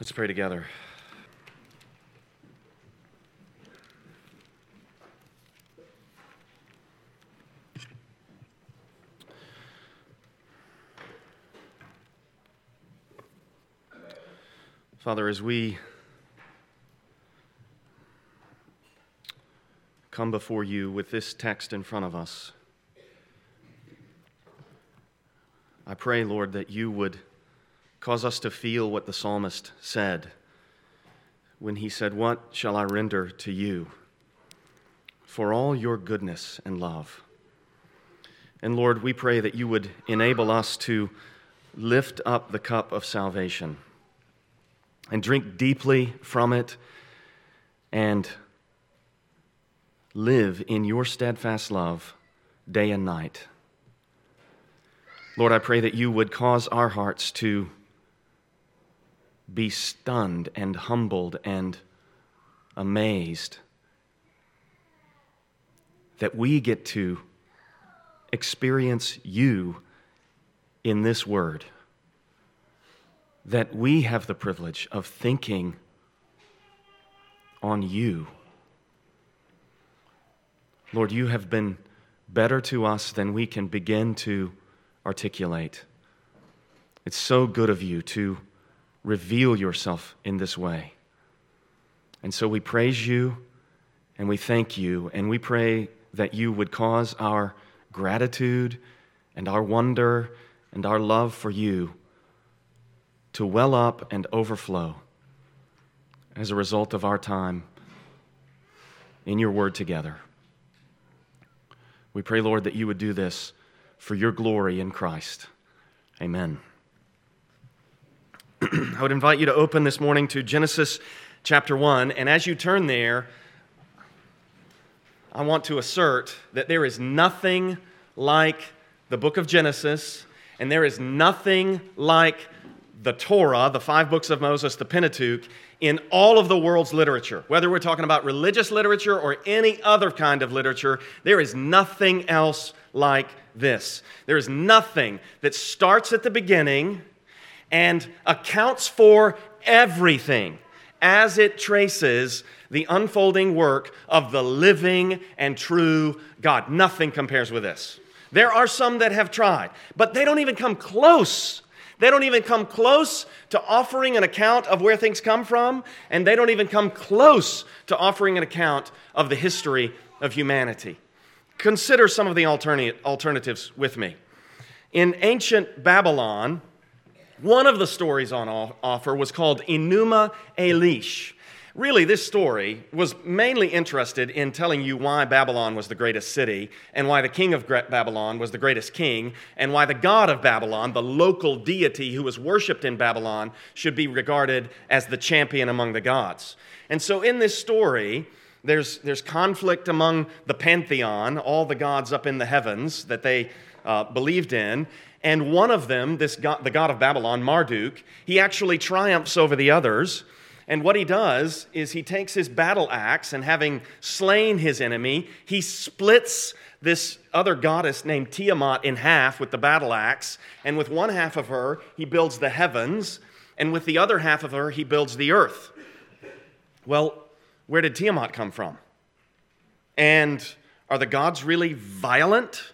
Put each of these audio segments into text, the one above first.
Let's pray together. Father, as we come before you with this text in front of us, I pray, Lord, that you would cause us to feel what the psalmist said when he said, What shall I render to you for all your goodness and love? And Lord, we pray that you would enable us to lift up the cup of salvation and drink deeply from it and live in your steadfast love day and night. Lord, I pray that you would cause our hearts to be stunned and humbled and amazed that we get to experience you in this word, that we have the privilege of thinking on you. Lord, you have been better to us than we can begin to articulate. It's so good of you to reveal yourself in this way. And so we praise you and we thank you and we pray that you would cause our gratitude and our wonder and our love for you to well up and overflow as a result of our time in your word together. We pray, Lord, that you would do this for your glory in Christ. Amen. I would invite you to open this morning to Genesis chapter 1. And as you turn there, I want to assert that there is nothing like the book of Genesis, and there is nothing like the Torah, the five books of Moses, the Pentateuch, in all of the world's literature. Whether we're talking about religious literature or any other kind of literature, there is nothing else like this. There is nothing that starts at the beginning and accounts for everything as it traces the unfolding work of the living and true God. Nothing compares with this. There are some that have tried, but they don't even come close. They don't even come close to offering an account of where things come from, and they don't even come close to offering an account of the history of humanity. Consider some of the alternatives with me. In ancient Babylon, one of the stories on offer was called Enuma Elish. Really, this story was mainly interested in telling you why Babylon was the greatest city, and why the king of Babylon was the greatest king, and why the god of Babylon, the local deity who was worshipped in Babylon, should be regarded as the champion among the gods. And so, in this story, there's, there's conflict among the pantheon, all the gods up in the heavens that they uh, believed in. And one of them, this god, the god of Babylon, Marduk, he actually triumphs over the others. And what he does is he takes his battle axe and having slain his enemy, he splits this other goddess named Tiamat in half with the battle axe. And with one half of her, he builds the heavens. And with the other half of her, he builds the earth. Well, where did Tiamat come from? And are the gods really violent?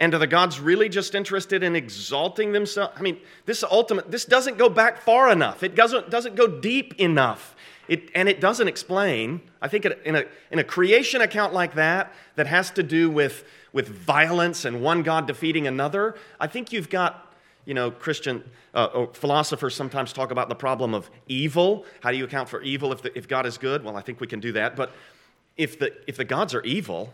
And are the gods really just interested in exalting themselves? I mean, this ultimate, this doesn't go back far enough. It doesn't, doesn't go deep enough. It, and it doesn't explain, I think in a, in a creation account like that, that has to do with, with violence and one God defeating another, I think you've got, you know, Christian uh, philosophers sometimes talk about the problem of evil. How do you account for evil if, the, if God is good? Well, I think we can do that. But if the, if the gods are evil,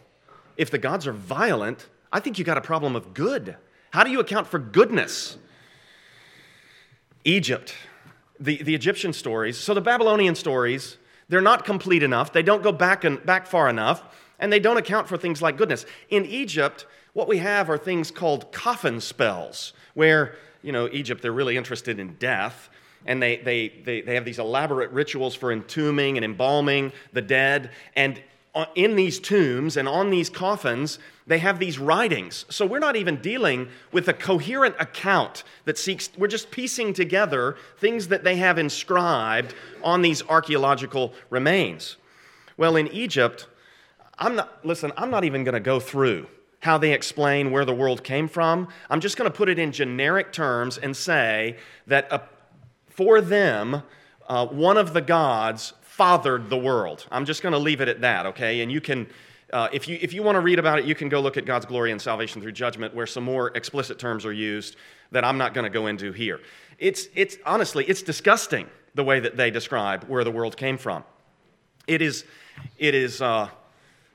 if the gods are violent, I think you got a problem of good. How do you account for goodness? Egypt, the, the Egyptian stories, so the Babylonian stories, they're not complete enough. They don't go back, and, back far enough, and they don't account for things like goodness. In Egypt, what we have are things called coffin spells, where, you know, Egypt, they're really interested in death and they, they, they, they have these elaborate rituals for entombing and embalming the dead. And uh, in these tombs and on these coffins, they have these writings. So we're not even dealing with a coherent account that seeks, we're just piecing together things that they have inscribed on these archaeological remains. Well, in Egypt, I'm not, listen, I'm not even going to go through how they explain where the world came from. I'm just going to put it in generic terms and say that uh, for them, uh, one of the gods fathered the world. I'm just going to leave it at that, okay? And you can, uh, if you, if you want to read about it, you can go look at God's glory in salvation through judgment, where some more explicit terms are used that I'm not going to go into here. It's, it's honestly, it's disgusting the way that they describe where the world came from. It is, it is, uh,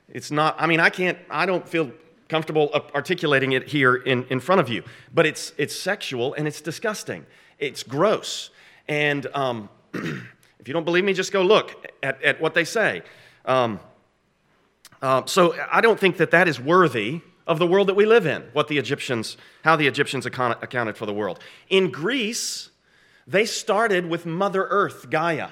it's not, I mean, I can't, I don't feel comfortable articulating it here in, in front of you, but it's, it's sexual and it's disgusting. It's gross. And um, If you don't believe me, just go look at, at what they say. Um, uh, so I don't think that that is worthy of the world that we live in, what the Egyptians, how the Egyptians account, accounted for the world. In Greece, they started with Mother Earth, Gaia.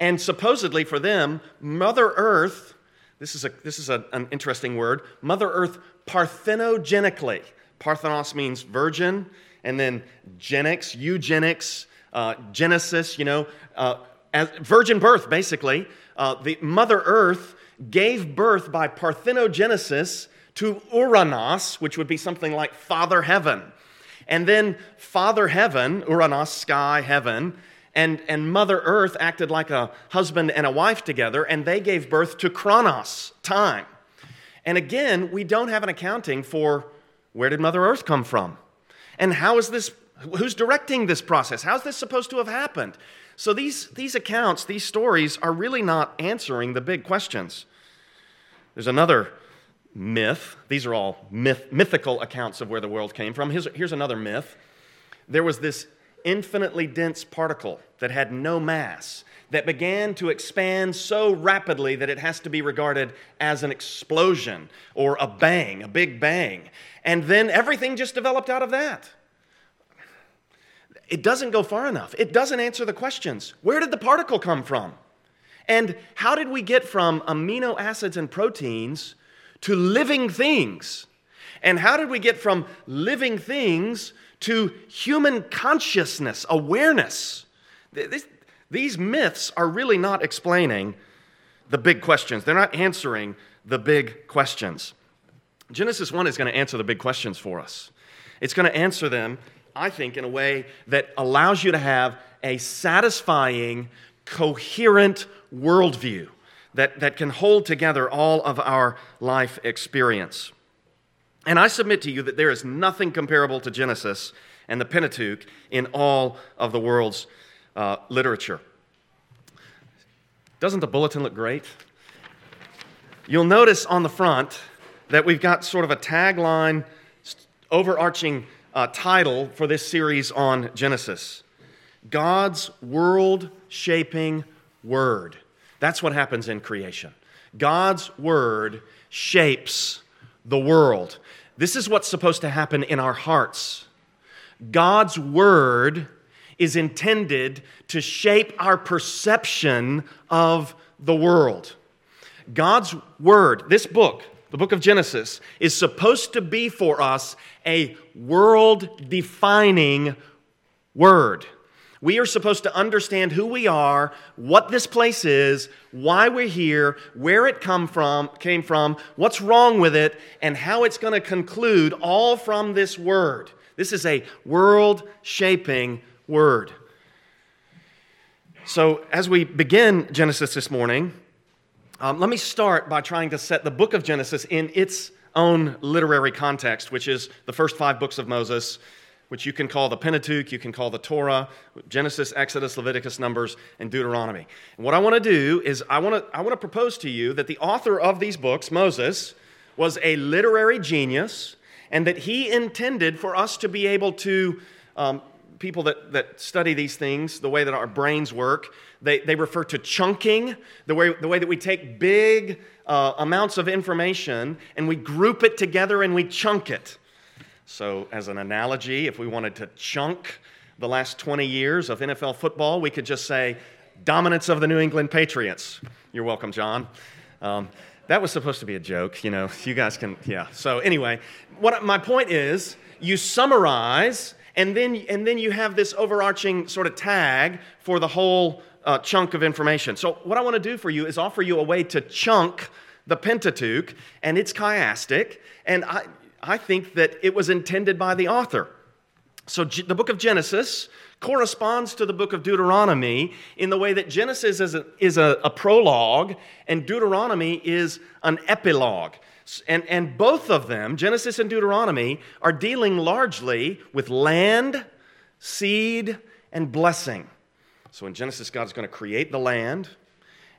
And supposedly for them, Mother Earth, this is, a, this is a, an interesting word, Mother Earth parthenogenically. Parthenos means virgin, and then genix, eugenics, uh, Genesis, you know, uh, as virgin birth, basically. Uh, the Mother Earth gave birth by parthenogenesis to Uranos, which would be something like Father Heaven. And then Father Heaven, Uranos, sky, heaven, and, and Mother Earth acted like a husband and a wife together, and they gave birth to Chronos, time. And again, we don't have an accounting for where did Mother Earth come from? And how is this, who's directing this process? How's this supposed to have happened? So these, these accounts, these stories, are really not answering the big questions. There's another myth. These are all myth, mythical accounts of where the world came from. Here's, here's another myth. There was this infinitely dense particle that had no mass that began to expand so rapidly that it has to be regarded as an explosion or a bang, a big bang. And then everything just developed out of that it doesn't go far enough. It doesn't answer the questions. Where did the particle come from? And how did we get from amino acids and proteins to living things? And how did we get from living things to human consciousness, awareness? these myths are really not explaining the big questions, they're not answering the big questions. Genesis 1 is going to answer the big questions for us. It's going to answer them I think, in a way that allows you to have a satisfying, coherent worldview that, that can hold together all of our life experience. And I submit to you that there is nothing comparable to Genesis and the Pentateuch in all of the world's uh, literature. Doesn't the bulletin look great? You'll notice on the front that we've got sort of a tagline, overarching uh, title for this series on Genesis God's world shaping word. That's what happens in creation. God's word shapes the world. This is what's supposed to happen in our hearts. God's word is intended to shape our perception of the world. God's word, this book, the book of Genesis, is supposed to be for us a world defining word. We are supposed to understand who we are, what this place is, why we're here, where it come from, came from, what's wrong with it, and how it's going to conclude all from this word. This is a world shaping word. So, as we begin Genesis this morning, um, let me start by trying to set the book of Genesis in its own literary context, which is the first five books of Moses, which you can call the Pentateuch, you can call the Torah, Genesis, Exodus, Leviticus, Numbers, and Deuteronomy. And what I want to do is I want to, I want to propose to you that the author of these books, Moses, was a literary genius, and that he intended for us to be able to um, people that, that study these things, the way that our brains work, they, they refer to chunking, the way, the way that we take big uh, amounts of information and we group it together and we chunk it. So, as an analogy, if we wanted to chunk the last 20 years of NFL football, we could just say, dominance of the New England Patriots. You're welcome, John. Um, that was supposed to be a joke, you know. You guys can, yeah. So anyway, what my point is, you summarize, and then and then you have this overarching sort of tag for the whole uh, chunk of information. So what I want to do for you is offer you a way to chunk the Pentateuch, and it's chiastic, and I I think that it was intended by the author. So the book of Genesis corresponds to the book of Deuteronomy in the way that Genesis is a, is a, a prologue and Deuteronomy is an epilogue. And, and both of them, Genesis and Deuteronomy, are dealing largely with land, seed, and blessing. So in Genesis, God is going to create the land,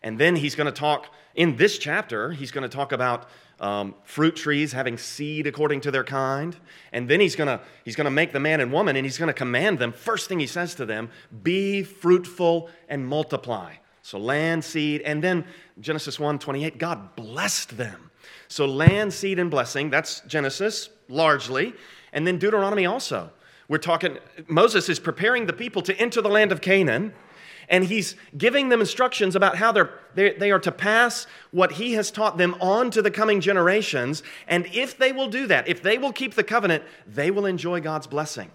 and then he's going to talk, in this chapter, he's going to talk about um, fruit trees having seed according to their kind. And then he's going to he's going to make the man and woman and he's going to command them. First thing he says to them, be fruitful and multiply. So land, seed, and then Genesis 1 28, God blessed them. So land, seed, and blessing, that's Genesis largely. And then Deuteronomy also. We're talking, Moses is preparing the people to enter the land of Canaan and he's giving them instructions about how they're, they, they are to pass what he has taught them on to the coming generations. And if they will do that, if they will keep the covenant, they will enjoy God's blessing.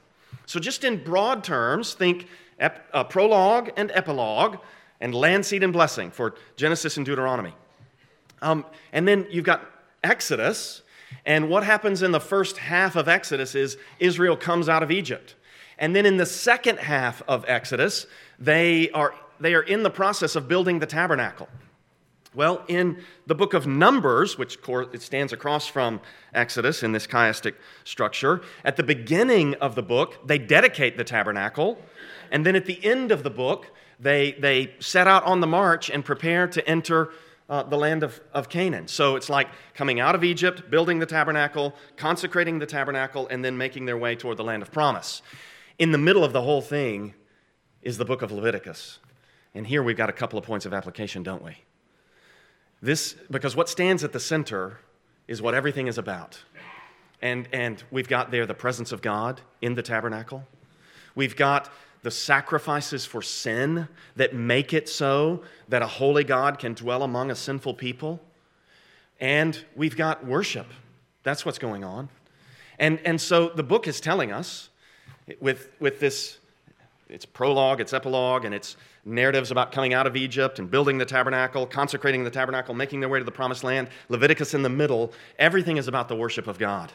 So, just in broad terms, think ep, uh, prologue and epilogue and land, seed, and blessing for Genesis and Deuteronomy. Um, and then you've got Exodus. And what happens in the first half of Exodus is Israel comes out of Egypt. And then in the second half of Exodus, they are, they are in the process of building the tabernacle. Well, in the book of Numbers, which it stands across from Exodus in this chiastic structure, at the beginning of the book, they dedicate the tabernacle. And then at the end of the book, they, they set out on the march and prepare to enter uh, the land of, of Canaan. So it's like coming out of Egypt, building the tabernacle, consecrating the tabernacle, and then making their way toward the land of promise. In the middle of the whole thing is the book of Leviticus. And here we've got a couple of points of application, don't we? This, because what stands at the center is what everything is about. And, and we've got there the presence of God in the tabernacle. We've got the sacrifices for sin that make it so that a holy God can dwell among a sinful people. And we've got worship. That's what's going on. And, and so the book is telling us with, with this it's prologue, it's epilogue, and it's narratives about coming out of Egypt and building the tabernacle, consecrating the tabernacle, making their way to the promised land, Leviticus in the middle. Everything is about the worship of God.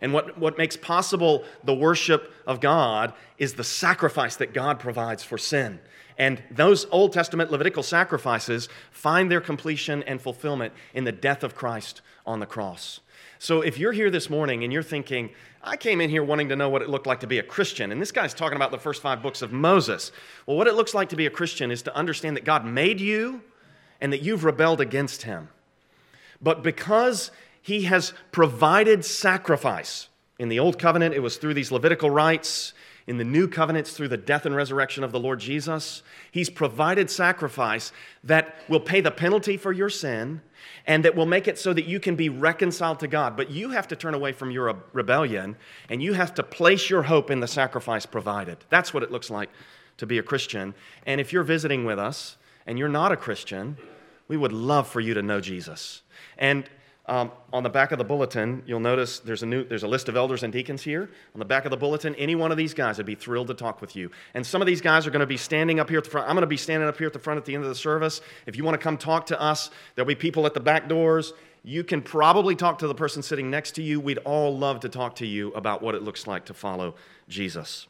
And what, what makes possible the worship of God is the sacrifice that God provides for sin. And those Old Testament Levitical sacrifices find their completion and fulfillment in the death of Christ on the cross. So if you're here this morning and you're thinking, I came in here wanting to know what it looked like to be a Christian, and this guy's talking about the first five books of Moses. Well, what it looks like to be a Christian is to understand that God made you and that you've rebelled against him. But because he has provided sacrifice, in the Old Covenant, it was through these Levitical rites. In the new covenants, through the death and resurrection of the Lord Jesus, He's provided sacrifice that will pay the penalty for your sin and that will make it so that you can be reconciled to God. But you have to turn away from your rebellion and you have to place your hope in the sacrifice provided. That's what it looks like to be a Christian. And if you're visiting with us and you're not a Christian, we would love for you to know Jesus. And um, on the back of the bulletin, you'll notice there's a, new, there's a list of elders and deacons here. On the back of the bulletin, any one of these guys would be thrilled to talk with you. And some of these guys are going to be standing up here at the front. I'm going to be standing up here at the front at the end of the service. If you want to come talk to us, there'll be people at the back doors. You can probably talk to the person sitting next to you. We'd all love to talk to you about what it looks like to follow Jesus.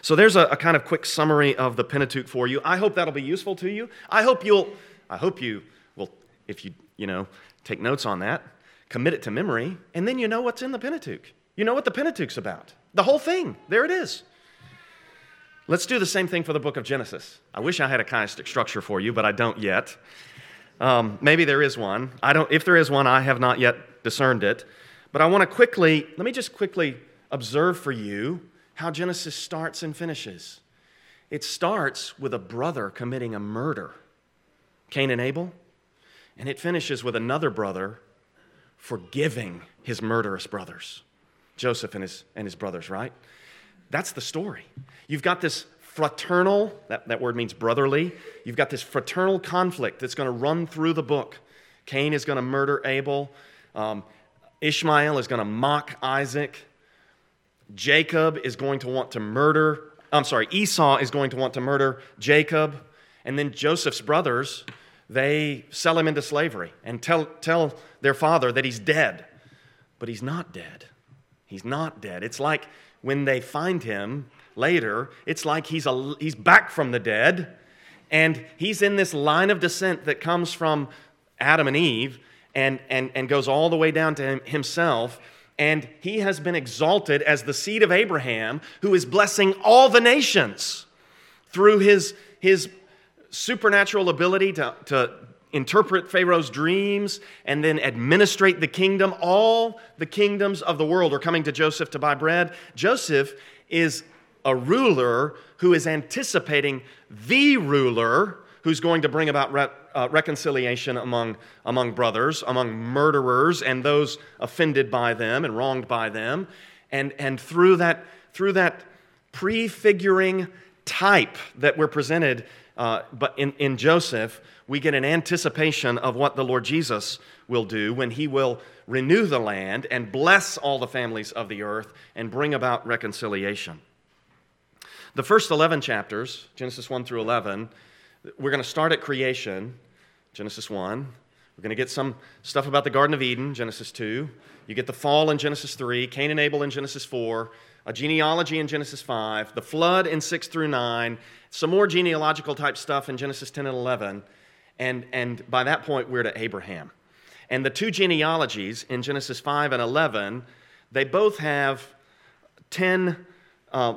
So there's a, a kind of quick summary of the Pentateuch for you. I hope that'll be useful to you. I hope you'll, I hope you will, if you, you know, Take notes on that, commit it to memory, and then you know what's in the Pentateuch. You know what the Pentateuch's about. The whole thing. There it is. Let's do the same thing for the book of Genesis. I wish I had a chiastic structure for you, but I don't yet. Um, maybe there is one. I don't, if there is one, I have not yet discerned it. But I want to quickly, let me just quickly observe for you how Genesis starts and finishes. It starts with a brother committing a murder. Cain and Abel, and it finishes with another brother forgiving his murderous brothers, Joseph and his, and his brothers, right? That's the story. You've got this fraternal, that, that word means brotherly, you've got this fraternal conflict that's going to run through the book. Cain is going to murder Abel. Um, Ishmael is going to mock Isaac. Jacob is going to want to murder, I'm sorry, Esau is going to want to murder Jacob. And then Joseph's brothers, they sell him into slavery and tell, tell their father that he's dead. But he's not dead. He's not dead. It's like when they find him later, it's like he's, a, he's back from the dead and he's in this line of descent that comes from Adam and Eve and, and, and goes all the way down to him, himself. And he has been exalted as the seed of Abraham, who is blessing all the nations through his, his supernatural ability to, to interpret Pharaoh's dreams and then administrate the kingdom. All the kingdoms of the world are coming to Joseph to buy bread. Joseph is a ruler who is anticipating the ruler who's going to bring about re- uh, reconciliation among, among brothers, among murderers, and those offended by them and wronged by them. And, and through that, through that prefiguring type that we're presented uh, but in, in Joseph, we get an anticipation of what the Lord Jesus will do when he will renew the land and bless all the families of the earth and bring about reconciliation. The first 11 chapters, Genesis 1 through 11, we're going to start at creation, Genesis 1. We're going to get some stuff about the Garden of Eden, Genesis 2. You get the fall in Genesis 3, Cain and Abel in Genesis 4, a genealogy in Genesis 5, the flood in 6 through 9, some more genealogical type stuff in Genesis 10 and 11. And, and by that point, we're to Abraham. And the two genealogies in Genesis 5 and 11, they both have 10 uh,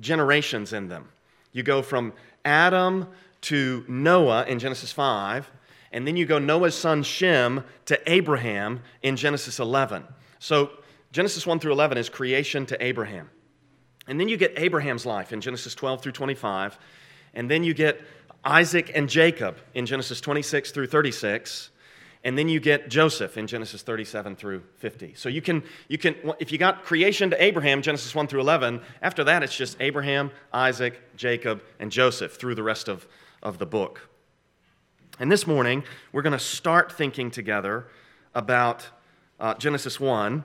generations in them. You go from Adam to Noah in Genesis 5, and then you go Noah's son Shem to Abraham in Genesis 11. So Genesis 1 through 11 is creation to Abraham. And then you get Abraham's life in Genesis 12 through 25. And then you get Isaac and Jacob in Genesis 26 through 36 and then you get Joseph in Genesis 37 through 50. So you can, you can, if you got creation to Abraham, Genesis 1 through 11, after that it's just Abraham, Isaac, Jacob, and Joseph through the rest of, of the book. And this morning, we're going to start thinking together about uh, Genesis 1.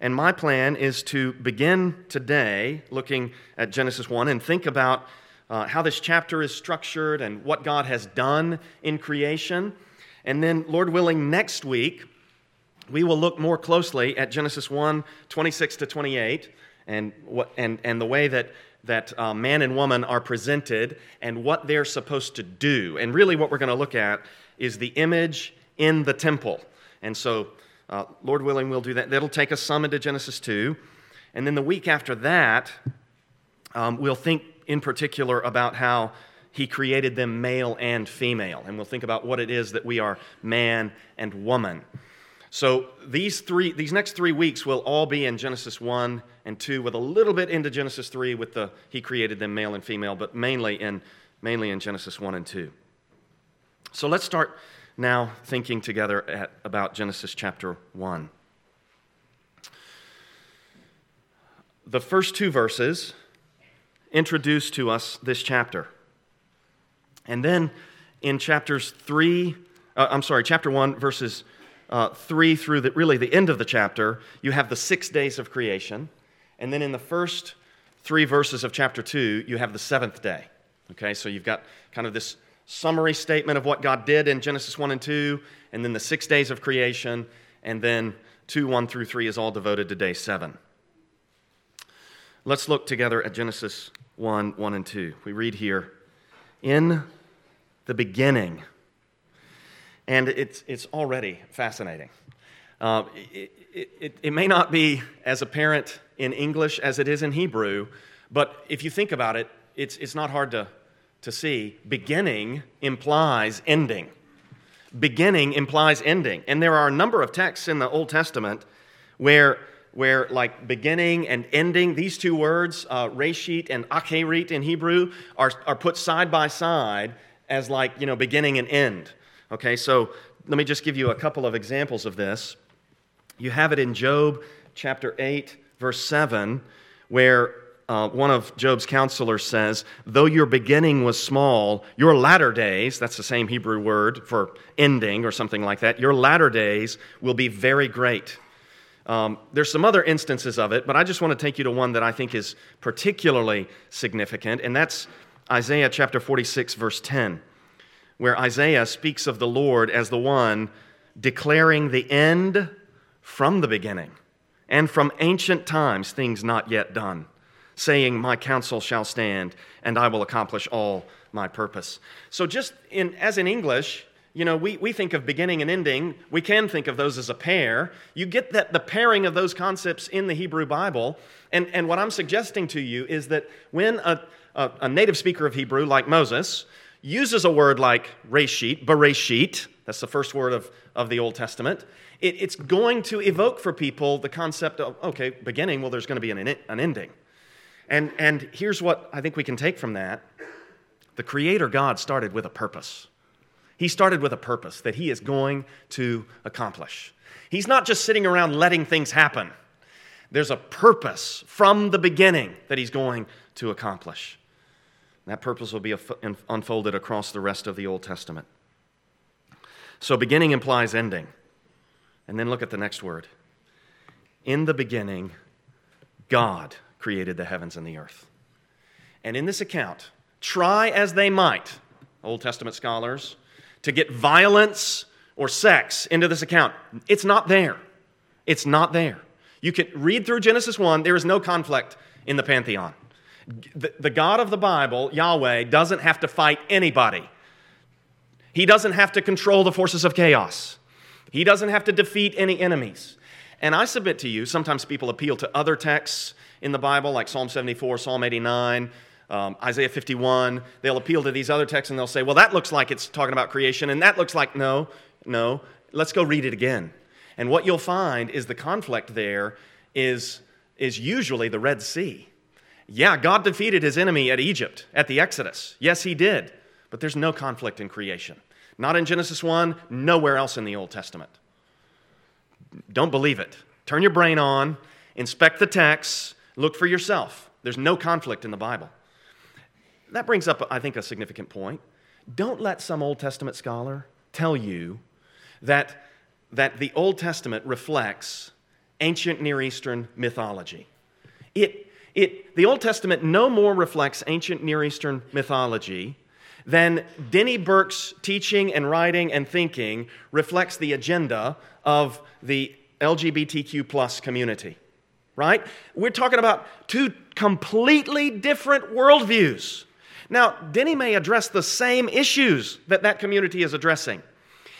And my plan is to begin today looking at Genesis 1 and think about uh, how this chapter is structured and what God has done in creation. And then, Lord willing, next week, we will look more closely at Genesis 1 26 to 28 and, what, and, and the way that, that uh, man and woman are presented and what they're supposed to do. And really, what we're going to look at is the image in the temple. And so, uh, Lord willing, we'll do that. That'll take us some into Genesis 2. And then the week after that, um, we'll think in particular about how he created them male and female. And we'll think about what it is that we are man and woman. So these three these next 3 weeks will all be in Genesis 1 and 2 with a little bit into Genesis 3 with the he created them male and female, but mainly in mainly in Genesis 1 and 2. So let's start now thinking together at, about Genesis chapter 1. The first two verses introduce to us this chapter. And then in chapters 3, uh, I'm sorry, chapter 1, verses uh, 3 through the, really the end of the chapter, you have the six days of creation. And then in the first three verses of chapter 2, you have the seventh day. Okay, so you've got kind of this summary statement of what God did in Genesis 1 and 2, and then the six days of creation, and then 2, 1 through 3 is all devoted to day 7. Let's look together at Genesis 1, 1 and 2. We read here in the beginning. And it's, it's already fascinating. Uh, it, it, it may not be as apparent in English as it is in Hebrew, but if you think about it, it's, it's not hard to, to see. Beginning implies ending. Beginning implies ending. And there are a number of texts in the Old Testament where where like beginning and ending, these two words, uh, reshit and acherit in Hebrew, are, are put side by side as like, you know, beginning and end. Okay, so let me just give you a couple of examples of this. You have it in Job chapter 8, verse 7, where uh, one of Job's counselors says, Though your beginning was small, your latter days, that's the same Hebrew word for ending or something like that, your latter days will be very great. Um, there's some other instances of it, but I just want to take you to one that I think is particularly significant, and that's Isaiah chapter 46, verse 10, where Isaiah speaks of the Lord as the one declaring the end from the beginning and from ancient times things not yet done, saying, My counsel shall stand, and I will accomplish all my purpose. So, just in, as in English, you know, we, we think of beginning and ending. We can think of those as a pair. You get that the pairing of those concepts in the Hebrew Bible. And, and what I'm suggesting to you is that when a, a, a native speaker of Hebrew, like Moses, uses a word like reshit, bereshit, that's the first word of, of the Old Testament, it, it's going to evoke for people the concept of, okay, beginning, well, there's going to be an, an ending. And, and here's what I think we can take from that the Creator God started with a purpose. He started with a purpose that He is going to accomplish. He's not just sitting around letting things happen. There's a purpose from the beginning that He's going to accomplish. That purpose will be unfolded across the rest of the Old Testament. So, beginning implies ending. And then look at the next word. In the beginning, God created the heavens and the earth. And in this account, try as they might, Old Testament scholars, to get violence or sex into this account, it's not there. It's not there. You can read through Genesis 1, there is no conflict in the pantheon. The, the God of the Bible, Yahweh, doesn't have to fight anybody. He doesn't have to control the forces of chaos. He doesn't have to defeat any enemies. And I submit to you, sometimes people appeal to other texts in the Bible, like Psalm 74, Psalm 89, um, Isaiah 51. They'll appeal to these other texts and they'll say, well, that looks like it's talking about creation, and that looks like, no, no. Let's go read it again. And what you'll find is the conflict there is, is usually the Red Sea. Yeah, God defeated his enemy at Egypt, at the Exodus. Yes, he did. But there's no conflict in creation. Not in Genesis 1, nowhere else in the Old Testament. Don't believe it. Turn your brain on, inspect the text, look for yourself. There's no conflict in the Bible. That brings up, I think, a significant point. Don't let some Old Testament scholar tell you that, that the Old Testament reflects ancient Near Eastern mythology. It, it, the Old Testament no more reflects ancient Near Eastern mythology then Denny Burk's teaching and writing and thinking reflects the agenda of the LGBTQ plus community, right? We're talking about two completely different worldviews. Now, Denny may address the same issues that that community is addressing.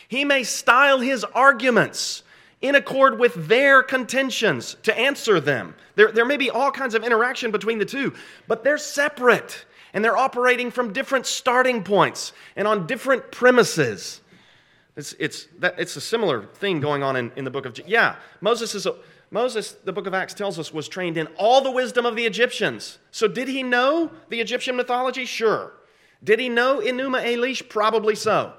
He may style his arguments in accord with their contentions to answer them. There, there may be all kinds of interaction between the two, but they're separate and they're operating from different starting points and on different premises. It's, it's, that, it's a similar thing going on in, in the book of, yeah, Moses is a, Moses, the book of Acts tells us, was trained in all the wisdom of the Egyptians. So did he know the Egyptian mythology? Sure. Did he know Enuma Elish? Probably so.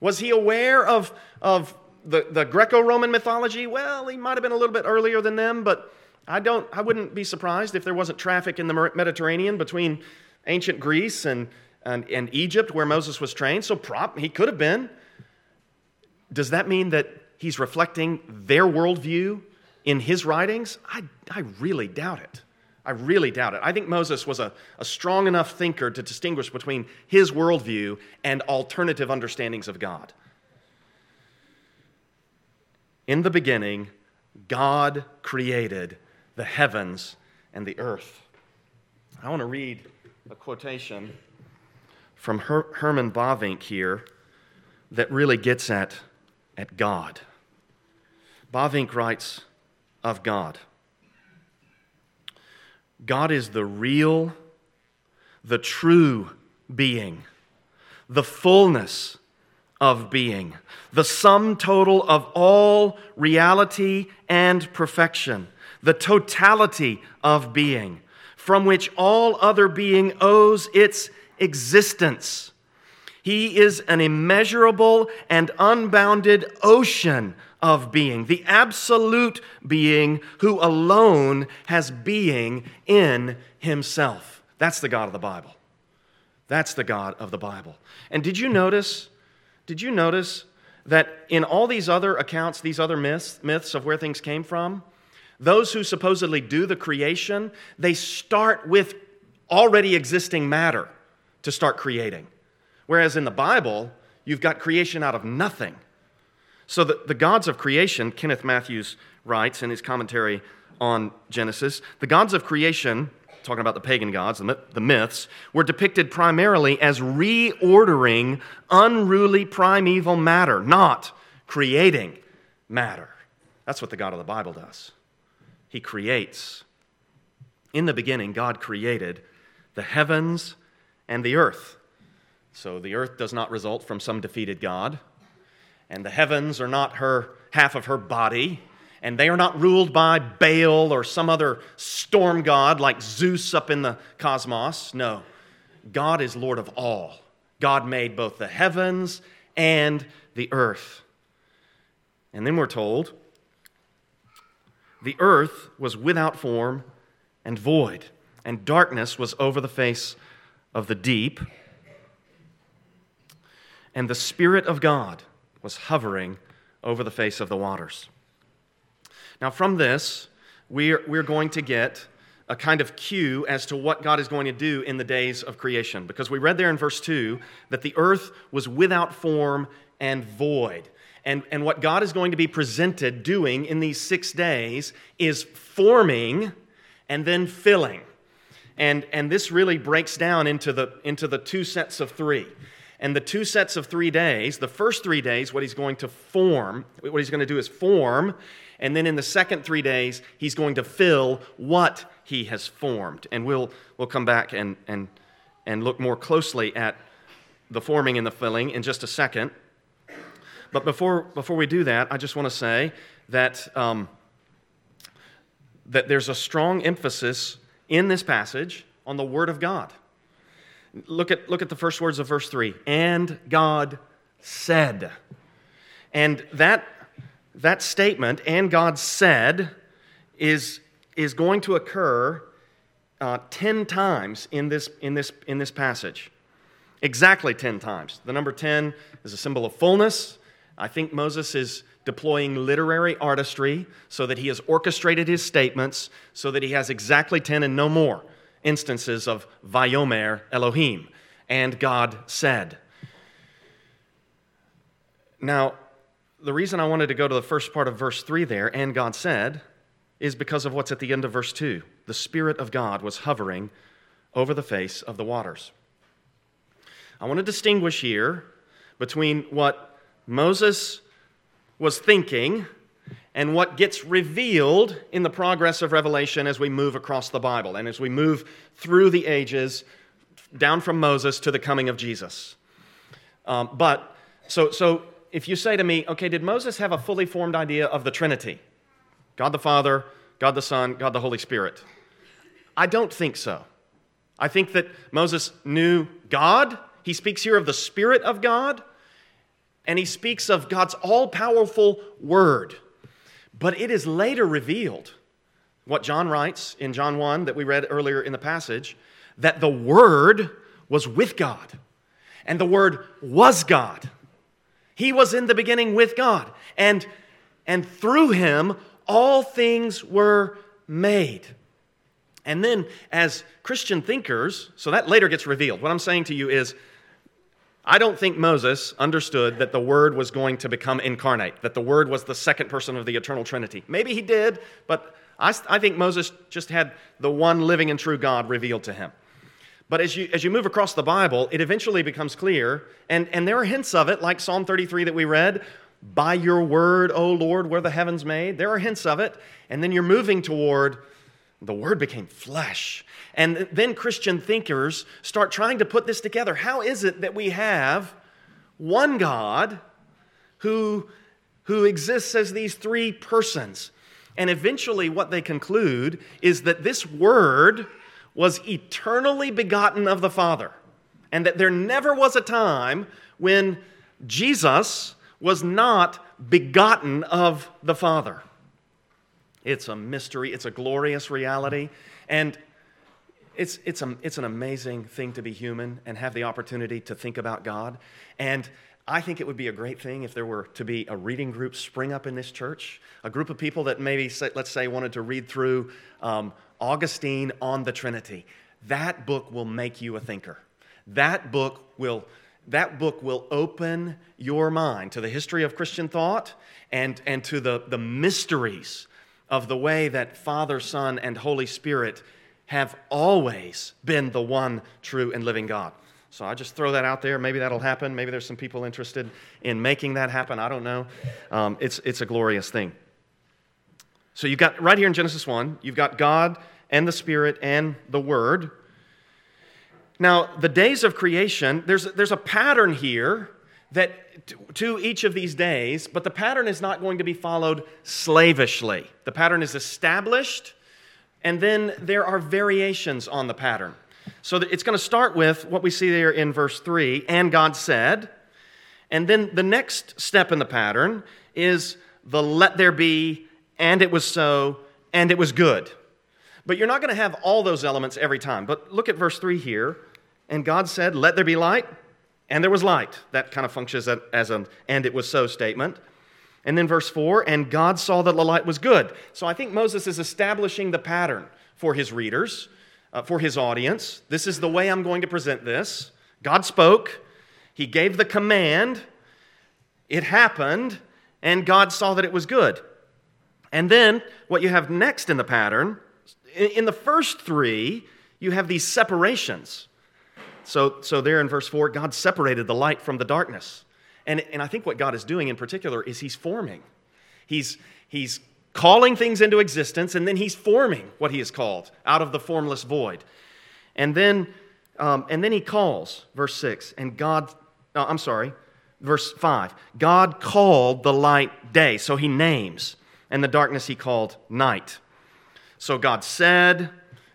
Was he aware of, of the, the Greco-Roman mythology? Well, he might have been a little bit earlier than them, but I don't I wouldn't be surprised if there wasn't traffic in the Mediterranean between ancient Greece and, and, and Egypt where Moses was trained, so prop, he could have been. Does that mean that he's reflecting their worldview in his writings? I, I really doubt it. I really doubt it. I think Moses was a, a strong enough thinker to distinguish between his worldview and alternative understandings of God. In the beginning, God created the heavens and the earth. I want to read a quotation from Her- Herman Bavinck here that really gets at, at God. Bavinck writes of God God is the real, the true being, the fullness of being, the sum total of all reality and perfection, the totality of being from which all other being owes its existence. He is an immeasurable and unbounded ocean of being, the absolute being who alone has being in himself. That's the God of the Bible. That's the God of the Bible. And did you notice? Did you notice that in all these other accounts, these other myths, myths of where things came from, those who supposedly do the creation, they start with already existing matter to start creating. Whereas in the Bible, you've got creation out of nothing. So the, the gods of creation, Kenneth Mathews writes in his commentary on Genesis, the gods of creation, talking about the pagan gods, the, the myths, were depicted primarily as reordering unruly primeval matter, not creating matter. That's what the God of the Bible does. He creates. In the beginning, God created the heavens and the earth. So the earth does not result from some defeated God, and the heavens are not her half of her body, and they are not ruled by Baal or some other storm god like Zeus up in the cosmos. No, God is Lord of all. God made both the heavens and the earth. And then we're told the earth was without form and void, and darkness was over the face of the deep and the Spirit of God was hovering over the face of the waters. Now, from this, we're, we're going to get a kind of cue as to what God is going to do in the days of creation. Because we read there in verse 2 that the earth was without form and void. And, and what God is going to be presented doing in these six days is forming and then filling. And, and this really breaks down into the, into the two sets of three. And the two sets of three days, the first three days, what he's going to form, what he's going to do is form. And then in the second three days, he's going to fill what he has formed. And we'll, we'll come back and, and, and look more closely at the forming and the filling in just a second. But before, before we do that, I just want to say that, um, that there's a strong emphasis in this passage on the Word of God. Look at, look at the first words of verse 3. And God said. And that, that statement, and God said, is, is going to occur uh, 10 times in this, in, this, in this passage. Exactly 10 times. The number 10 is a symbol of fullness. I think Moses is deploying literary artistry so that he has orchestrated his statements so that he has exactly 10 and no more instances of Vayomer Elohim, and God said. Now, the reason I wanted to go to the first part of verse 3 there, and God said, is because of what's at the end of verse 2. The Spirit of God was hovering over the face of the waters. I want to distinguish here between what Moses was thinking and what gets revealed in the progress of Revelation as we move across the Bible and as we move through the ages down from Moses to the coming of Jesus. Um, but, so, so if you say to me, okay, did Moses have a fully formed idea of the Trinity? God the Father, God the Son, God the Holy Spirit? I don't think so. I think that Moses knew God. He speaks here of the Spirit of God, and he speaks of God's all powerful Word. But it is later revealed, what John writes in John 1 that we read earlier in the passage, that the Word was with God, and the Word was God. He was in the beginning with God, and, and through him all things were made. And then, as Christian thinkers, so that later gets revealed. What I'm saying to you is I don't think Moses understood that the Word was going to become incarnate, that the Word was the second person of the eternal Trinity. Maybe he did, but I, I think Moses just had the one living and true God revealed to him. But as you, as you move across the Bible, it eventually becomes clear, and, and there are hints of it, like Psalm 33 that we read By your word, O Lord, were the heavens made. There are hints of it. And then you're moving toward the Word became flesh. And then Christian thinkers start trying to put this together. How is it that we have one God who, who exists as these three persons? And eventually, what they conclude is that this Word was eternally begotten of the Father, and that there never was a time when Jesus was not begotten of the Father. It's a mystery, it's a glorious reality, and it's, it's, a, it's an amazing thing to be human and have the opportunity to think about God. And I think it would be a great thing if there were to be a reading group spring up in this church, a group of people that maybe, let's say, wanted to read through um, Augustine on the Trinity. That book will make you a thinker. That book will that book will open your mind to the history of Christian thought and, and to the, the mysteries of the way that Father, Son, and Holy Spirit have always been the one true and living God. So I just throw that out there. Maybe that'll happen. Maybe there's some people interested in making that happen. I don't know. Um, it's, it's a glorious thing. So you've got right here in Genesis 1, you've got God and the Spirit and the Word. Now, the days of creation, there's, there's a pattern here that to each of these days, but the pattern is not going to be followed slavishly. The pattern is established, and then there are variations on the pattern. So it's going to start with what we see there in verse 3 and God said. And then the next step in the pattern is the let there be, and it was so, and it was good. But you're not going to have all those elements every time. But look at verse 3 here. And God said, Let there be light, and there was light. That kind of functions as an and it was so statement. And then verse 4 and God saw that the light was good. So I think Moses is establishing the pattern for his readers, uh, for his audience. This is the way I'm going to present this. God spoke, He gave the command, it happened, and God saw that it was good. And then what you have next in the pattern, in the first three, you have these separations. So, so there in verse 4, God separated the light from the darkness. And, and I think what God is doing in particular is He's forming. He's, he's calling things into existence, and then He's forming what He has called out of the formless void. And then, um, and then He calls, verse 6, and God, uh, I'm sorry, verse 5. God called the light day, so He names, and the darkness He called night. So God said,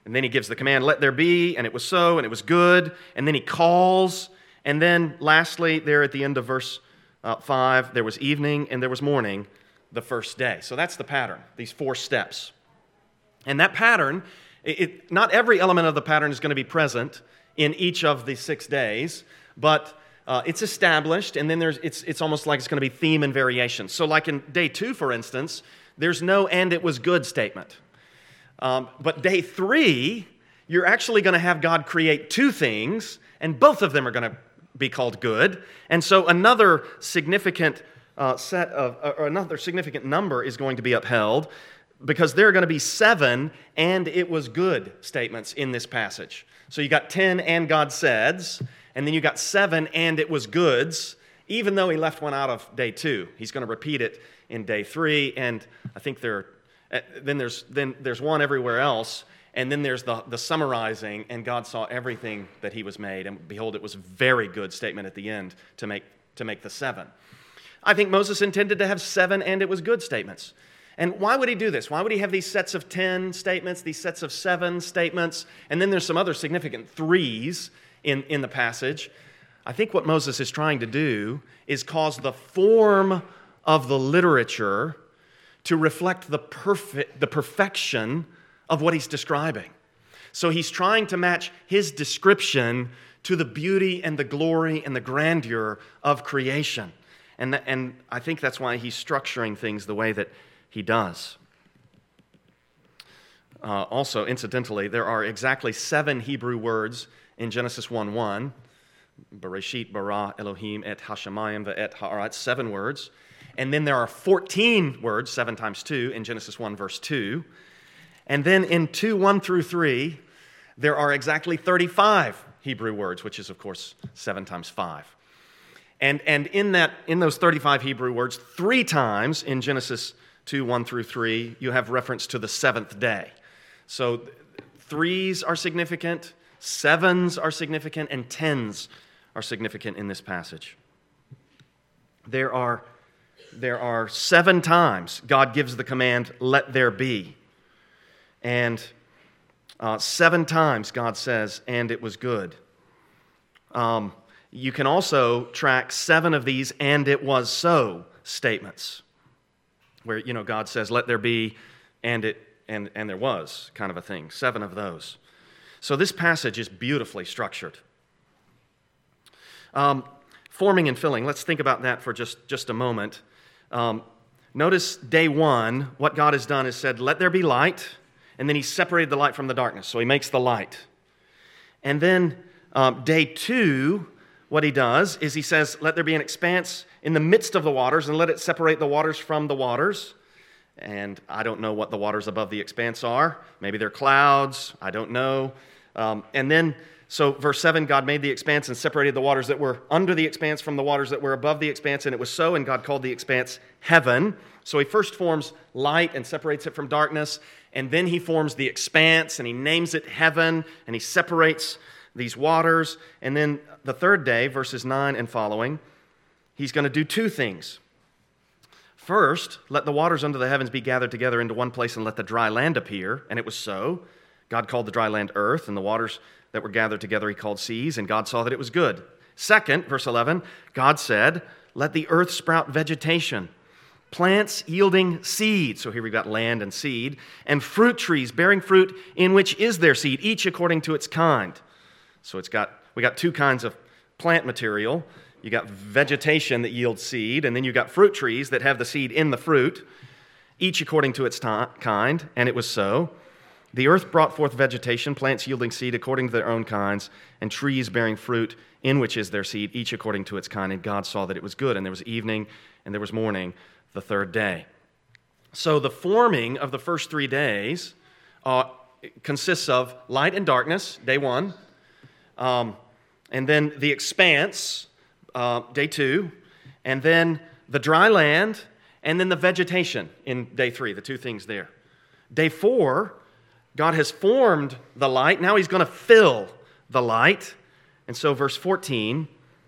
and then He gives the command, let there be, and it was so, and it was good. And then He calls, and then, lastly, there at the end of verse uh, 5, there was evening and there was morning the first day. So that's the pattern, these four steps. And that pattern, it, it, not every element of the pattern is going to be present in each of the six days, but uh, it's established, and then there's, it's, it's almost like it's going to be theme and variation. So, like in day two, for instance, there's no and it was good statement. Um, but day three, you're actually going to have God create two things, and both of them are going to be called good. And so another significant uh, set of, uh, or another significant number is going to be upheld because there are going to be seven and it was good statements in this passage. So you got 10 and God says, and then you got seven and it was goods, even though he left one out of day two. He's going to repeat it in day three, and I think there, uh, Uh, then there's, then there's one everywhere else. And then there's the, the summarizing, and God saw everything that he was made, and behold, it was a very good statement at the end to make, to make the seven. I think Moses intended to have seven and it was good statements. And why would he do this? Why would he have these sets of 10 statements, these sets of seven statements, and then there's some other significant threes in, in the passage? I think what Moses is trying to do is cause the form of the literature to reflect the, perfect, the perfection of what he's describing. So he's trying to match his description to the beauty and the glory and the grandeur of creation. And, and I think that's why he's structuring things the way that he does. Uh, also, incidentally, there are exactly seven Hebrew words in Genesis 1 1. Bereshit, bara, Elohim, et hashemayim, et ha'aretz, seven words. And then there are 14 words, seven times two, in Genesis 1, verse 2. And then in 2 1 through 3, there are exactly 35 Hebrew words, which is, of course, 7 times 5. And, and in, that, in those 35 Hebrew words, three times in Genesis 2 1 through 3, you have reference to the seventh day. So threes are significant, sevens are significant, and tens are significant in this passage. There are, there are seven times God gives the command, let there be. And uh, seven times God says, and it was good. Um, you can also track seven of these and it was so statements where you know God says let there be and it and and there was kind of a thing. Seven of those. So this passage is beautifully structured. Um, forming and filling. Let's think about that for just just a moment um, notice day one what God has done is said let there be light and then he separated the light from the darkness so he makes the light and then um, day two what he does is he says, Let there be an expanse in the midst of the waters and let it separate the waters from the waters. And I don't know what the waters above the expanse are. Maybe they're clouds. I don't know. Um, and then, so verse 7 God made the expanse and separated the waters that were under the expanse from the waters that were above the expanse. And it was so, and God called the expanse heaven. So he first forms light and separates it from darkness. And then he forms the expanse and he names it heaven and he separates these waters. And then the third day, verses 9 and following, he's going to do two things. First, let the waters under the heavens be gathered together into one place and let the dry land appear. And it was so. God called the dry land earth, and the waters that were gathered together he called seas, and God saw that it was good. Second, verse 11, God said, Let the earth sprout vegetation, plants yielding seed. So here we've got land and seed, and fruit trees bearing fruit in which is their seed, each according to its kind. So it's got, we got two kinds of plant material. You got vegetation that yields seed, and then you got fruit trees that have the seed in the fruit, each according to its t- kind, and it was so. The earth brought forth vegetation, plants yielding seed according to their own kinds, and trees bearing fruit in which is their seed, each according to its kind. And God saw that it was good. And there was evening and there was morning the third day. So the forming of the first three days uh, consists of light and darkness, day one, um, and then the expanse, uh, day two, and then the dry land, and then the vegetation in day three, the two things there. Day four, God has formed the light. Now he's going to fill the light. And so, verse 14,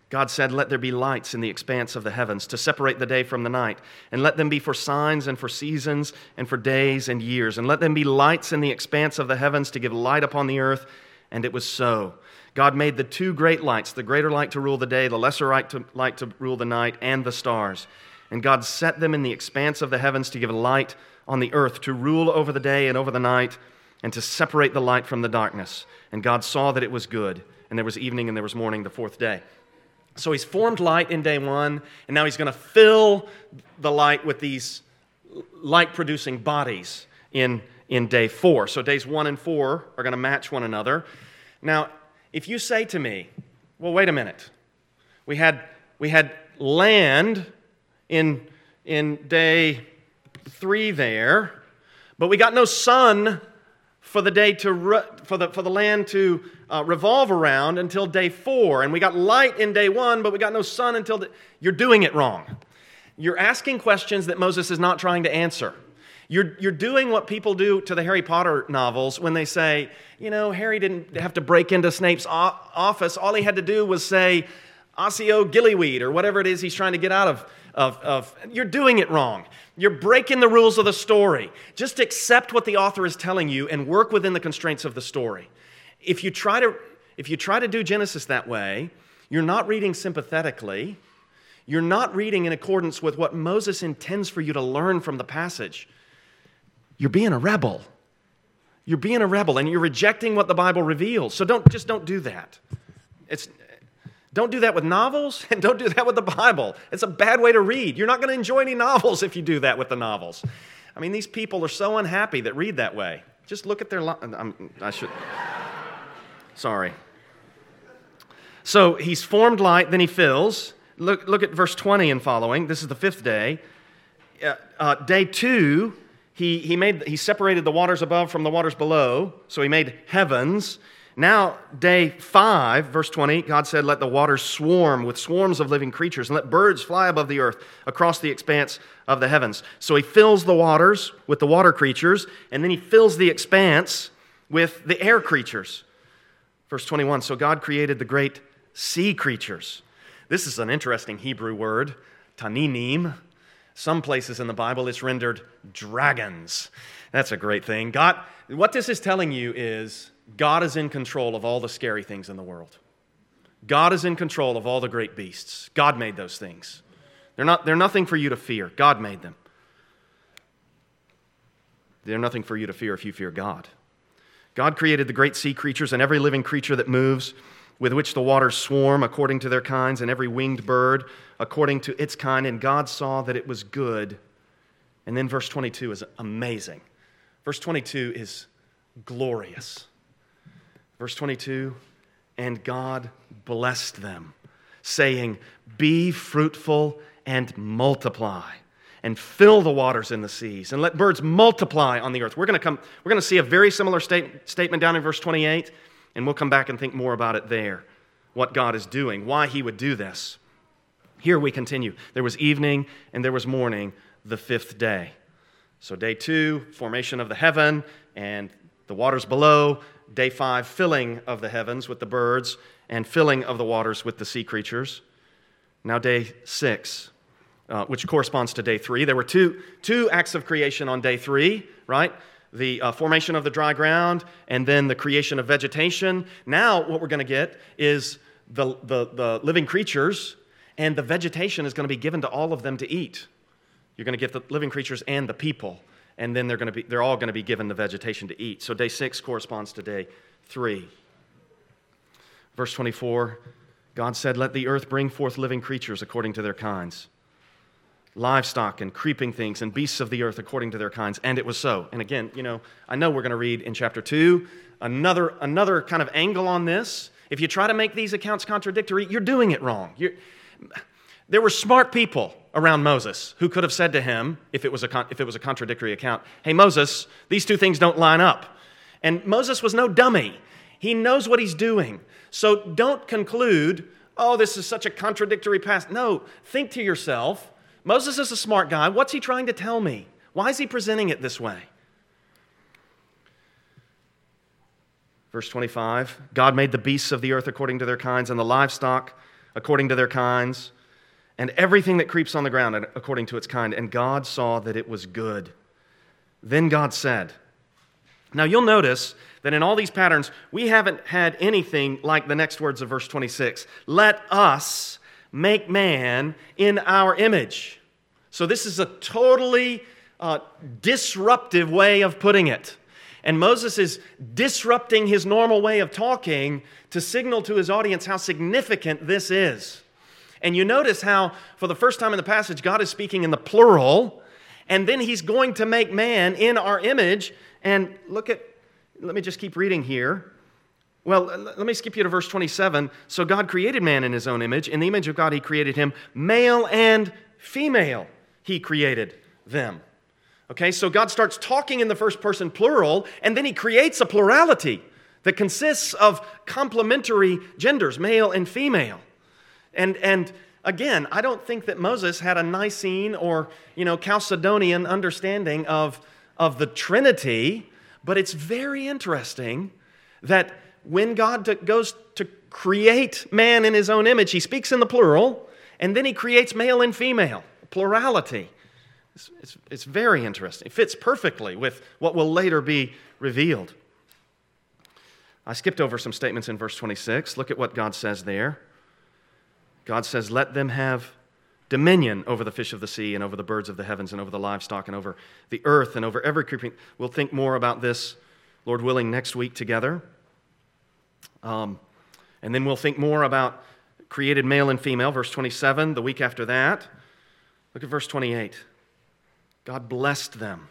God said, Let there be lights in the expanse of the heavens to separate the day from the night, and let them be for signs and for seasons and for days and years, and let them be lights in the expanse of the heavens to give light upon the earth. And it was so. God made the two great lights, the greater light to rule the day, the lesser light to, light to rule the night, and the stars. And God set them in the expanse of the heavens to give light on the earth, to rule over the day and over the night, and to separate the light from the darkness. And God saw that it was good. And there was evening and there was morning the fourth day. So he's formed light in day one, and now he's going to fill the light with these light producing bodies in, in day four. So days one and four are going to match one another. Now, if you say to me, well, wait a minute, we had, we had land in, in day three there, but we got no sun for the day to re, for the for the land to uh, revolve around until day four, and we got light in day one, but we got no sun until the, you're doing it wrong. You're asking questions that Moses is not trying to answer. You're, you're doing what people do to the Harry Potter novels when they say, you know, Harry didn't have to break into Snape's office. All he had to do was say, Osseo Gillyweed, or whatever it is he's trying to get out of, of, of. You're doing it wrong. You're breaking the rules of the story. Just accept what the author is telling you and work within the constraints of the story. If you try to, if you try to do Genesis that way, you're not reading sympathetically. You're not reading in accordance with what Moses intends for you to learn from the passage you're being a rebel. You're being a rebel and you're rejecting what the Bible reveals. So don't just don't do that. It's don't do that with novels and don't do that with the Bible. It's a bad way to read. You're not going to enjoy any novels if you do that with the novels. I mean, these people are so unhappy that read that way. Just look at their li- I should Sorry. So he's formed light, then he fills. Look, look at verse 20 and following. This is the fifth day. Uh, uh, day two, he, he, made, he separated the waters above from the waters below, so he made heavens. Now, day five, verse 20, God said, Let the waters swarm with swarms of living creatures, and let birds fly above the earth across the expanse of the heavens. So he fills the waters with the water creatures, and then he fills the expanse with the air creatures. Verse 21 So God created the great sea creatures. This is an interesting Hebrew word, taninim. Some places in the Bible it's rendered dragons. That's a great thing. God, what this is telling you is God is in control of all the scary things in the world. God is in control of all the great beasts. God made those things. They're, not, they're nothing for you to fear. God made them. They're nothing for you to fear if you fear God. God created the great sea creatures and every living creature that moves, with which the waters swarm according to their kinds, and every winged bird according to its kind. And God saw that it was good. And then verse 22 is amazing. Verse 22 is glorious. Verse 22 and God blessed them, saying, Be fruitful and multiply and fill the waters in the seas and let birds multiply on the earth. We're going to come we're going to see a very similar state, statement down in verse 28 and we'll come back and think more about it there. What God is doing, why he would do this. Here we continue. There was evening and there was morning the fifth day. So day 2, formation of the heaven and the waters below, day 5, filling of the heavens with the birds and filling of the waters with the sea creatures. Now day 6, uh, which corresponds to day three. There were two, two acts of creation on day three, right? The uh, formation of the dry ground and then the creation of vegetation. Now, what we're going to get is the, the, the living creatures, and the vegetation is going to be given to all of them to eat. You're going to get the living creatures and the people, and then they're, going to be, they're all going to be given the vegetation to eat. So, day six corresponds to day three. Verse 24 God said, Let the earth bring forth living creatures according to their kinds livestock and creeping things and beasts of the earth according to their kinds. And it was so. And again, you know, I know we're going to read in chapter 2 another, another kind of angle on this. If you try to make these accounts contradictory, you're doing it wrong. You're, there were smart people around Moses who could have said to him, if it, was a, if it was a contradictory account, Hey, Moses, these two things don't line up. And Moses was no dummy. He knows what he's doing. So don't conclude, oh, this is such a contradictory past. No, think to yourself, Moses is a smart guy. What's he trying to tell me? Why is he presenting it this way? Verse 25 God made the beasts of the earth according to their kinds, and the livestock according to their kinds, and everything that creeps on the ground according to its kind. And God saw that it was good. Then God said, Now you'll notice that in all these patterns, we haven't had anything like the next words of verse 26 Let us make man in our image. So, this is a totally uh, disruptive way of putting it. And Moses is disrupting his normal way of talking to signal to his audience how significant this is. And you notice how, for the first time in the passage, God is speaking in the plural, and then he's going to make man in our image. And look at, let me just keep reading here. Well, let me skip you to verse 27. So God created man in his own image. In the image of God, he created him. Male and female, he created them. Okay, so God starts talking in the first person plural, and then he creates a plurality that consists of complementary genders, male and female. And, and again, I don't think that Moses had a Nicene or, you know, Chalcedonian understanding of, of the Trinity, but it's very interesting that when God goes to create man in his own image, he speaks in the plural, and then he creates male and female, plurality. It's, it's, it's, very interesting. It fits perfectly with what will later be revealed. I skipped over some statements in verse 26. Look at what God says there. God says, Let them have dominion over the fish of the sea and over the birds of the heavens and over the livestock and over the earth and over every creeping. We'll think more about this, Lord willing, next week together. Um, and then we'll think more about created male and female, verse 27, the week after that. Look at verse 28. God blessed them.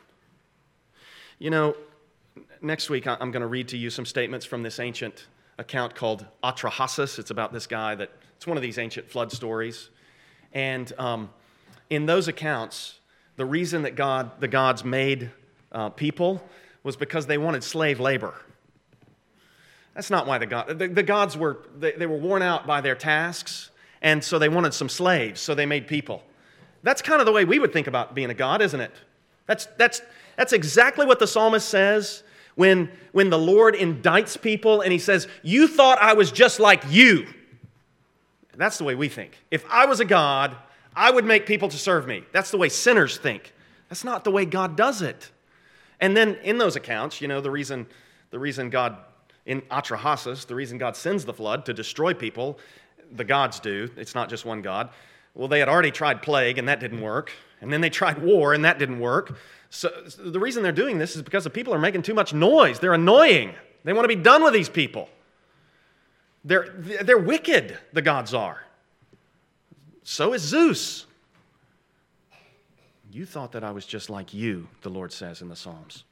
You know, next week I'm going to read to you some statements from this ancient account called Atrahasis. It's about this guy that, it's one of these ancient flood stories. And um, in those accounts, the reason that God, the gods made uh, people was because they wanted slave labor. That's not why the, God, the, the gods were, they, they were worn out by their tasks, and so they wanted some slaves, so they made people. That's kind of the way we would think about being a God, isn't it? That's, that's, that's exactly what the psalmist says when, when the Lord indicts people and he says, You thought I was just like you. That's the way we think. If I was a God, I would make people to serve me. That's the way sinners think. That's not the way God does it. And then in those accounts, you know, the reason, the reason God in Atrahasis, the reason God sends the flood to destroy people, the gods do, it's not just one God. Well, they had already tried plague, and that didn't work. And then they tried war, and that didn't work. So, so the reason they're doing this is because the people are making too much noise. They're annoying. They want to be done with these people. They're, they're wicked, the gods are. So is Zeus. You thought that I was just like you, the Lord says in the Psalms.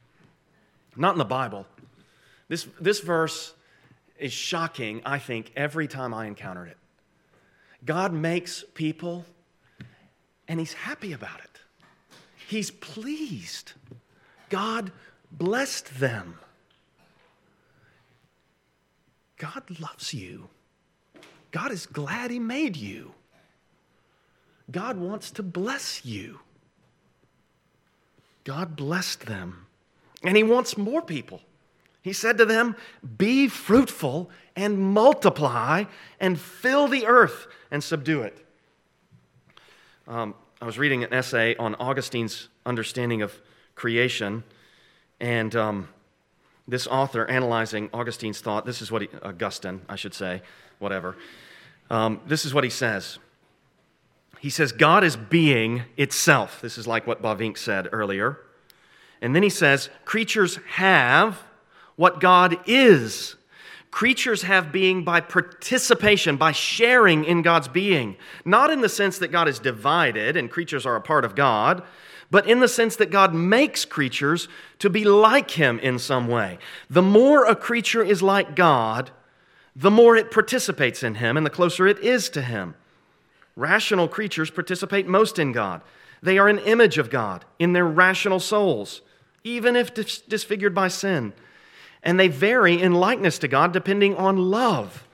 Not in the Bible. This, this verse is shocking, I think, every time I encountered it. God makes people, and He's happy about it. He's pleased. God blessed them. God loves you. God is glad He made you. God wants to bless you. God blessed them. And He wants more people. He said to them, Be fruitful and multiply and fill the earth and subdue it. Um, I was reading an essay on Augustine's understanding of creation, and um, this author analyzing Augustine's thought, this is what he, Augustine, I should say, whatever. Um, this is what he says. He says, God is being itself. This is like what Bavinck said earlier. And then he says, creatures have what God is. Creatures have being by participation, by sharing in God's being. Not in the sense that God is divided and creatures are a part of God, but in the sense that God makes creatures to be like Him in some way. The more a creature is like God, the more it participates in Him and the closer it is to Him. Rational creatures participate most in God. They are an image of God in their rational souls, even if disfigured by sin. And they vary in likeness to God depending on love.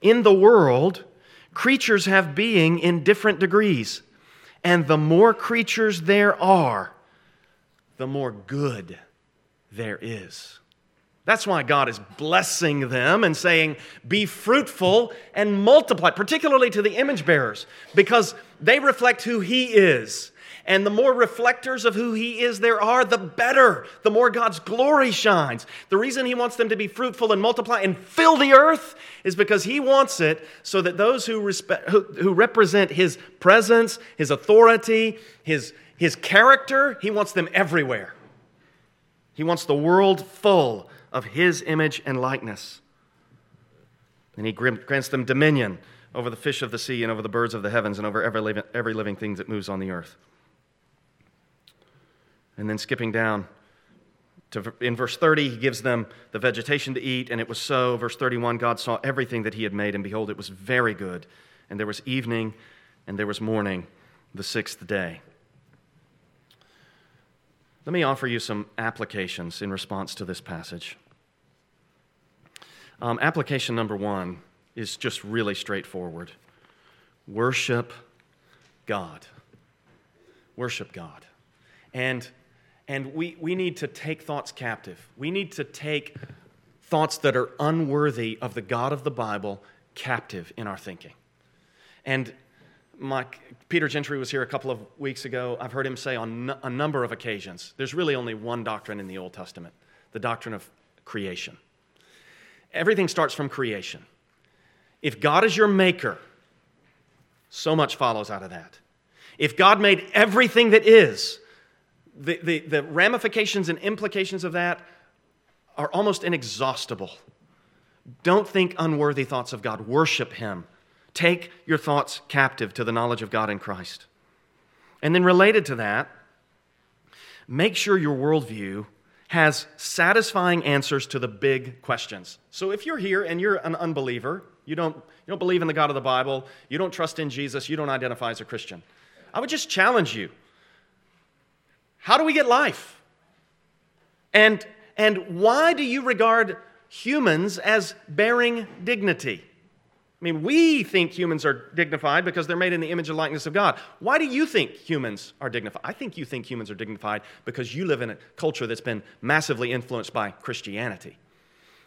In the world, creatures have being in different degrees. And the more creatures there are, the more good there is. That's why God is blessing them and saying, Be fruitful and multiply, particularly to the image bearers, because they reflect who He is. And the more reflectors of who He is there are, the better, the more God's glory shines. The reason He wants them to be fruitful and multiply and fill the earth is because He wants it so that those who, respect, who, who represent His presence, His authority, His, His character, He wants them everywhere. He wants the world full of His image and likeness. And He grants them dominion over the fish of the sea and over the birds of the heavens and over every living, every living thing that moves on the earth. And then skipping down to in verse 30, he gives them the vegetation to eat, and it was so. Verse 31, God saw everything that he had made, and behold, it was very good. And there was evening, and there was morning, the sixth day. Let me offer you some applications in response to this passage. Um, application number one is just really straightforward worship God. Worship God. And and we, we need to take thoughts captive. We need to take thoughts that are unworthy of the God of the Bible captive in our thinking. And my, Peter Gentry was here a couple of weeks ago. I've heard him say on a number of occasions there's really only one doctrine in the Old Testament the doctrine of creation. Everything starts from creation. If God is your maker, so much follows out of that. If God made everything that is, the, the, the ramifications and implications of that are almost inexhaustible. Don't think unworthy thoughts of God. Worship Him. Take your thoughts captive to the knowledge of God in Christ. And then, related to that, make sure your worldview has satisfying answers to the big questions. So, if you're here and you're an unbeliever, you don't, you don't believe in the God of the Bible, you don't trust in Jesus, you don't identify as a Christian, I would just challenge you how do we get life? And, and why do you regard humans as bearing dignity? I mean, we think humans are dignified because they're made in the image and likeness of God. Why do you think humans are dignified? I think you think humans are dignified because you live in a culture that's been massively influenced by Christianity.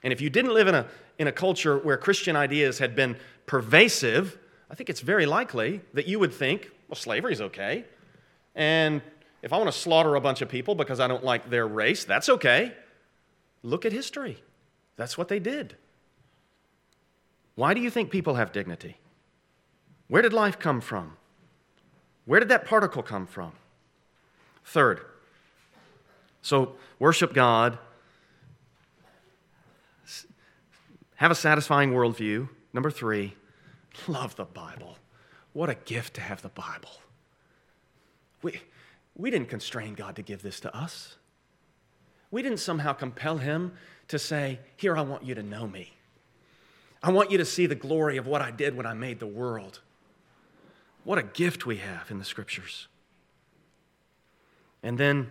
And if you didn't live in a, in a culture where Christian ideas had been pervasive, I think it's very likely that you would think, well, slavery's okay. And if I want to slaughter a bunch of people because I don't like their race, that's okay. Look at history. That's what they did. Why do you think people have dignity? Where did life come from? Where did that particle come from? Third, so worship God, have a satisfying worldview. Number three, love the Bible. What a gift to have the Bible. We, we didn't constrain God to give this to us. We didn't somehow compel Him to say, Here, I want you to know me. I want you to see the glory of what I did when I made the world. What a gift we have in the scriptures. And then,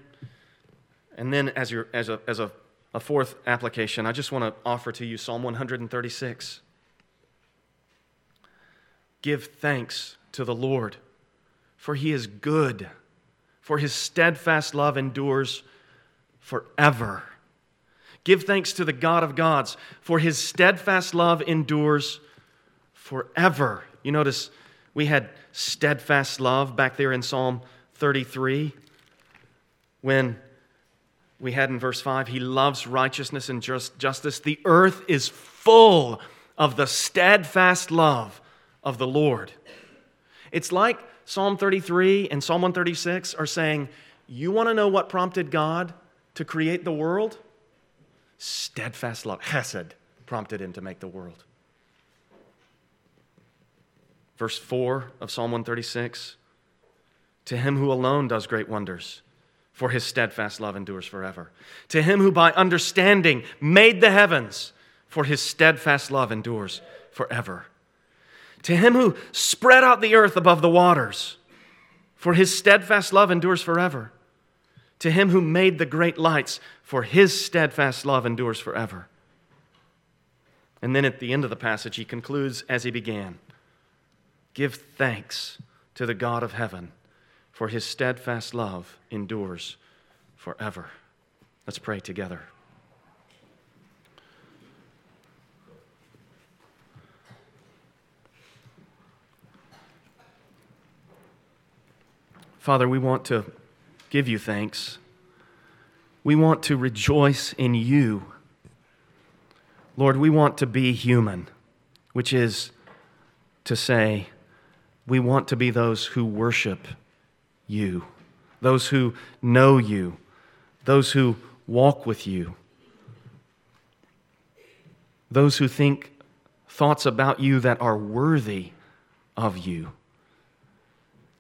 and then as, your, as, a, as a, a fourth application, I just want to offer to you Psalm 136. Give thanks to the Lord, for he is good, for his steadfast love endures forever. Give thanks to the God of gods, for his steadfast love endures forever. You notice we had steadfast love back there in Psalm 33 when we had in verse 5 he loves righteousness and just, justice. The earth is full of the steadfast love of the Lord. It's like Psalm 33 and Psalm 136 are saying, You want to know what prompted God to create the world? Steadfast love, Hesed, prompted him to make the world. Verse 4 of Psalm 136 To him who alone does great wonders, for his steadfast love endures forever. To him who by understanding made the heavens, for his steadfast love endures forever. To him who spread out the earth above the waters, for his steadfast love endures forever to him who made the great lights, for his steadfast love endures forever. And then at the end of the passage, he concludes as he began Give thanks to the God of heaven, for his steadfast love endures forever. Let's pray together. Father, we want to give you thanks. We want to rejoice in you. Lord, we want to be human, which is to say, we want to be those who worship you, those who know you, those who walk with you, those who think thoughts about you that are worthy of you.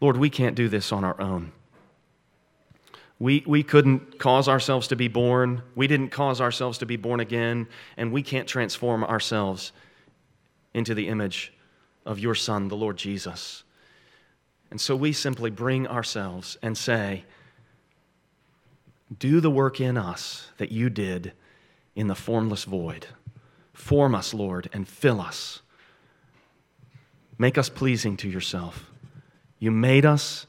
Lord, we can't do this on our own. We, we couldn't cause ourselves to be born. We didn't cause ourselves to be born again. And we can't transform ourselves into the image of your Son, the Lord Jesus. And so we simply bring ourselves and say, Do the work in us that you did in the formless void. Form us, Lord, and fill us. Make us pleasing to yourself. You made us,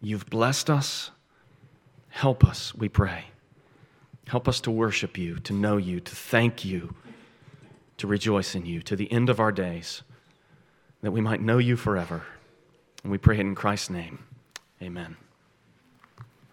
you've blessed us. Help us, we pray. Help us to worship you, to know you, to thank you, to rejoice in you to the end of our days, that we might know you forever. And we pray it in Christ's name. Amen.